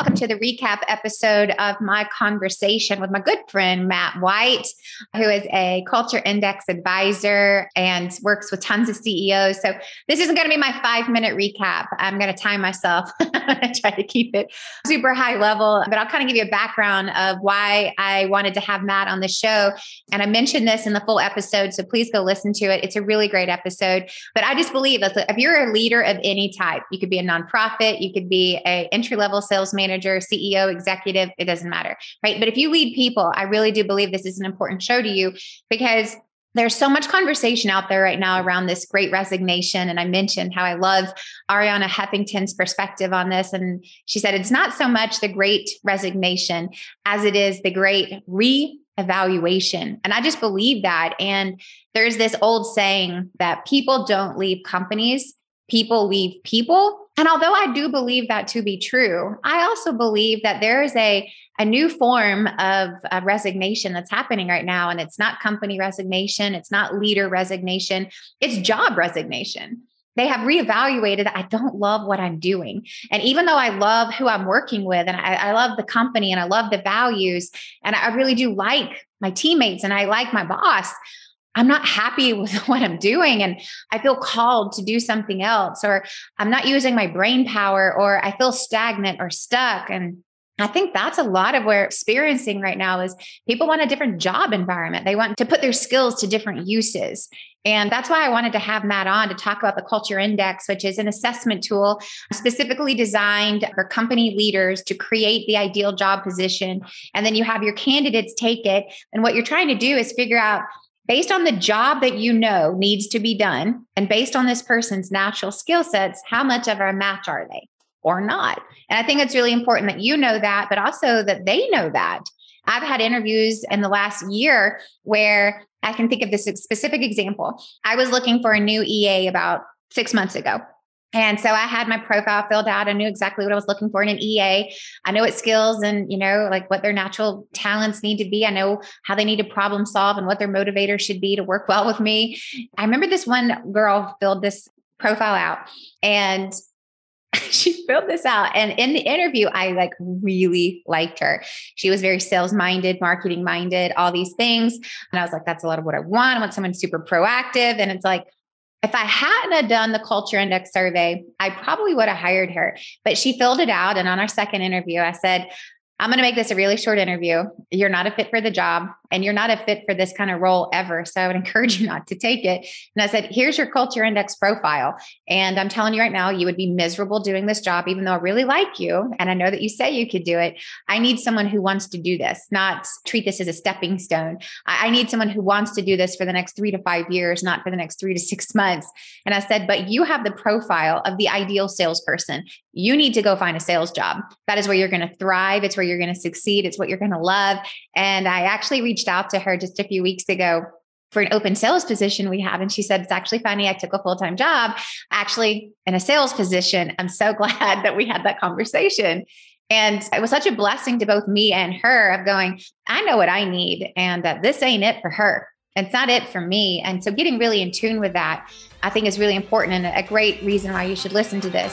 Welcome to the recap episode of my conversation with my good friend, Matt White, who is a culture index advisor and works with tons of CEOs. So, this isn't going to be my five minute recap. I'm going to time myself, try to keep it super high level, but I'll kind of give you a background of why I wanted to have Matt on the show. And I mentioned this in the full episode. So, please go listen to it. It's a really great episode. But I just believe that if you're a leader of any type, you could be a nonprofit, you could be a entry level sales manager, CEO, executive, it doesn't matter, right? But if you lead people, I really do believe this is an important show to you because there's so much conversation out there right now around this great resignation. And I mentioned how I love Arianna Huffington's perspective on this. And she said it's not so much the great resignation as it is the great re evaluation. And I just believe that. And there's this old saying that people don't leave companies, people leave people. And although I do believe that to be true, I also believe that there is a, a new form of uh, resignation that's happening right now. And it's not company resignation, it's not leader resignation, it's job resignation. They have reevaluated, I don't love what I'm doing. And even though I love who I'm working with and I, I love the company and I love the values, and I really do like my teammates and I like my boss, I'm not happy with what I'm doing and I feel called to do something else, or I'm not using my brain power, or I feel stagnant or stuck. And I think that's a lot of what we're experiencing right now is people want a different job environment. They want to put their skills to different uses. And that's why I wanted to have Matt on to talk about the Culture Index, which is an assessment tool specifically designed for company leaders to create the ideal job position. And then you have your candidates take it. And what you're trying to do is figure out based on the job that you know needs to be done and based on this person's natural skill sets, how much of a match are they or not? And I think it's really important that you know that, but also that they know that. I've had interviews in the last year where I can think of this specific example. I was looking for a new EA about six months ago. And so I had my profile filled out. I knew exactly what I was looking for in an EA. I know what skills and, you know, like what their natural talents need to be. I know how they need to problem solve and what their motivator should be to work well with me. I remember this one girl filled this profile out and she filled this out and in the interview i like really liked her she was very sales minded marketing minded all these things and i was like that's a lot of what i want i want someone super proactive and it's like if I hadn't done the culture index survey, I probably would have hired her. But she filled it out. And on our second interview, I said, I'm going to make this a really short interview. You're not a fit for the job and you're not a fit for this kind of role ever. So I would encourage you not to take it. And I said, here's your culture index profile. And I'm telling you right now, you would be miserable doing this job, even though I really like you. And I know that you say you could do it. I need someone who wants to do this, not treat this as a stepping stone. I need someone who wants to do this for the next three to five years, not for the next three to six months. And I said, but you have the profile of the ideal salesperson. You need to go find a sales job. That is where you're going to thrive. It's where you're going to succeed. It's what you're going to love. And I actually reached out to her just a few weeks ago for an open sales position we have. And she said, It's actually funny. I took a full time job actually in a sales position. I'm so glad that we had that conversation. And it was such a blessing to both me and her of going, I know what I need, and uh, this ain't it for her. It's not it for me. And so getting really in tune with that, I think is really important and a great reason why you should listen to this.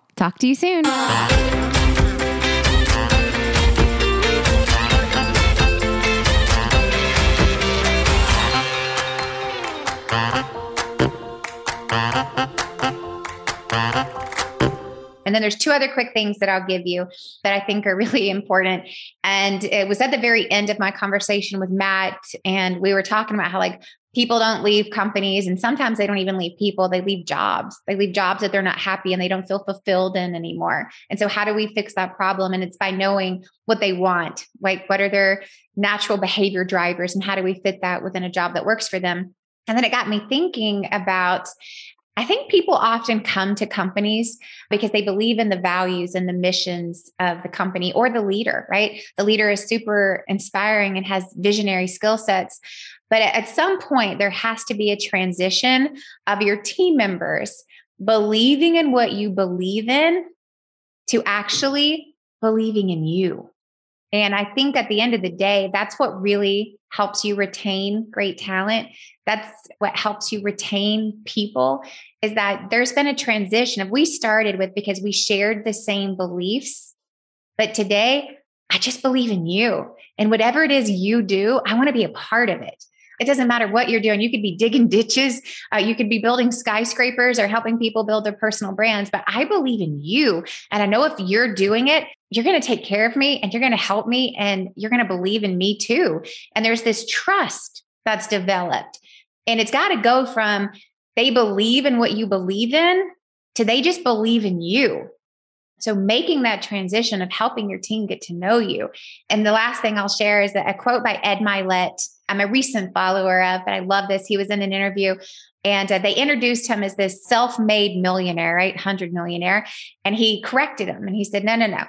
Talk to you soon. And then there's two other quick things that I'll give you that I think are really important. And it was at the very end of my conversation with Matt, and we were talking about how like people don't leave companies and sometimes they don't even leave people they leave jobs. They leave jobs that they're not happy and they don't feel fulfilled in anymore. And so how do we fix that problem? And it's by knowing what they want like what are their natural behavior drivers and how do we fit that within a job that works for them? And then it got me thinking about I think people often come to companies because they believe in the values and the missions of the company or the leader, right? The leader is super inspiring and has visionary skill sets. But at some point, there has to be a transition of your team members believing in what you believe in to actually believing in you. And I think at the end of the day, that's what really helps you retain great talent. That's what helps you retain people is that there's been a transition of we started with because we shared the same beliefs. But today, I just believe in you. And whatever it is you do, I want to be a part of it. It doesn't matter what you're doing. You could be digging ditches, uh, you could be building skyscrapers or helping people build their personal brands. But I believe in you. And I know if you're doing it, you're going to take care of me and you're going to help me and you're going to believe in me too. And there's this trust that's developed. And it's got to go from they believe in what you believe in to they just believe in you. So making that transition of helping your team get to know you. And the last thing I'll share is that a quote by Ed Mylett. I'm a recent follower of, but I love this. He was in an interview and uh, they introduced him as this self-made millionaire, right? 100 millionaire. And he corrected him and he said, no, no, no.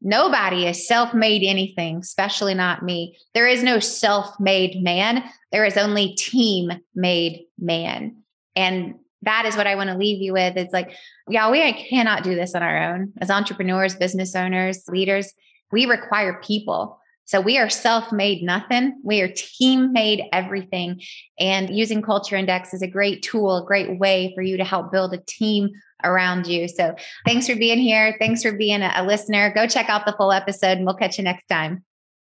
Nobody is self made anything, especially not me. There is no self made man. There is only team made man. And that is what I want to leave you with. It's like, yeah, we cannot do this on our own. As entrepreneurs, business owners, leaders, we require people. So we are self made nothing. We are team made everything. And using Culture Index is a great tool, a great way for you to help build a team around you. So thanks for being here. Thanks for being a, a listener. Go check out the full episode and we'll catch you next time.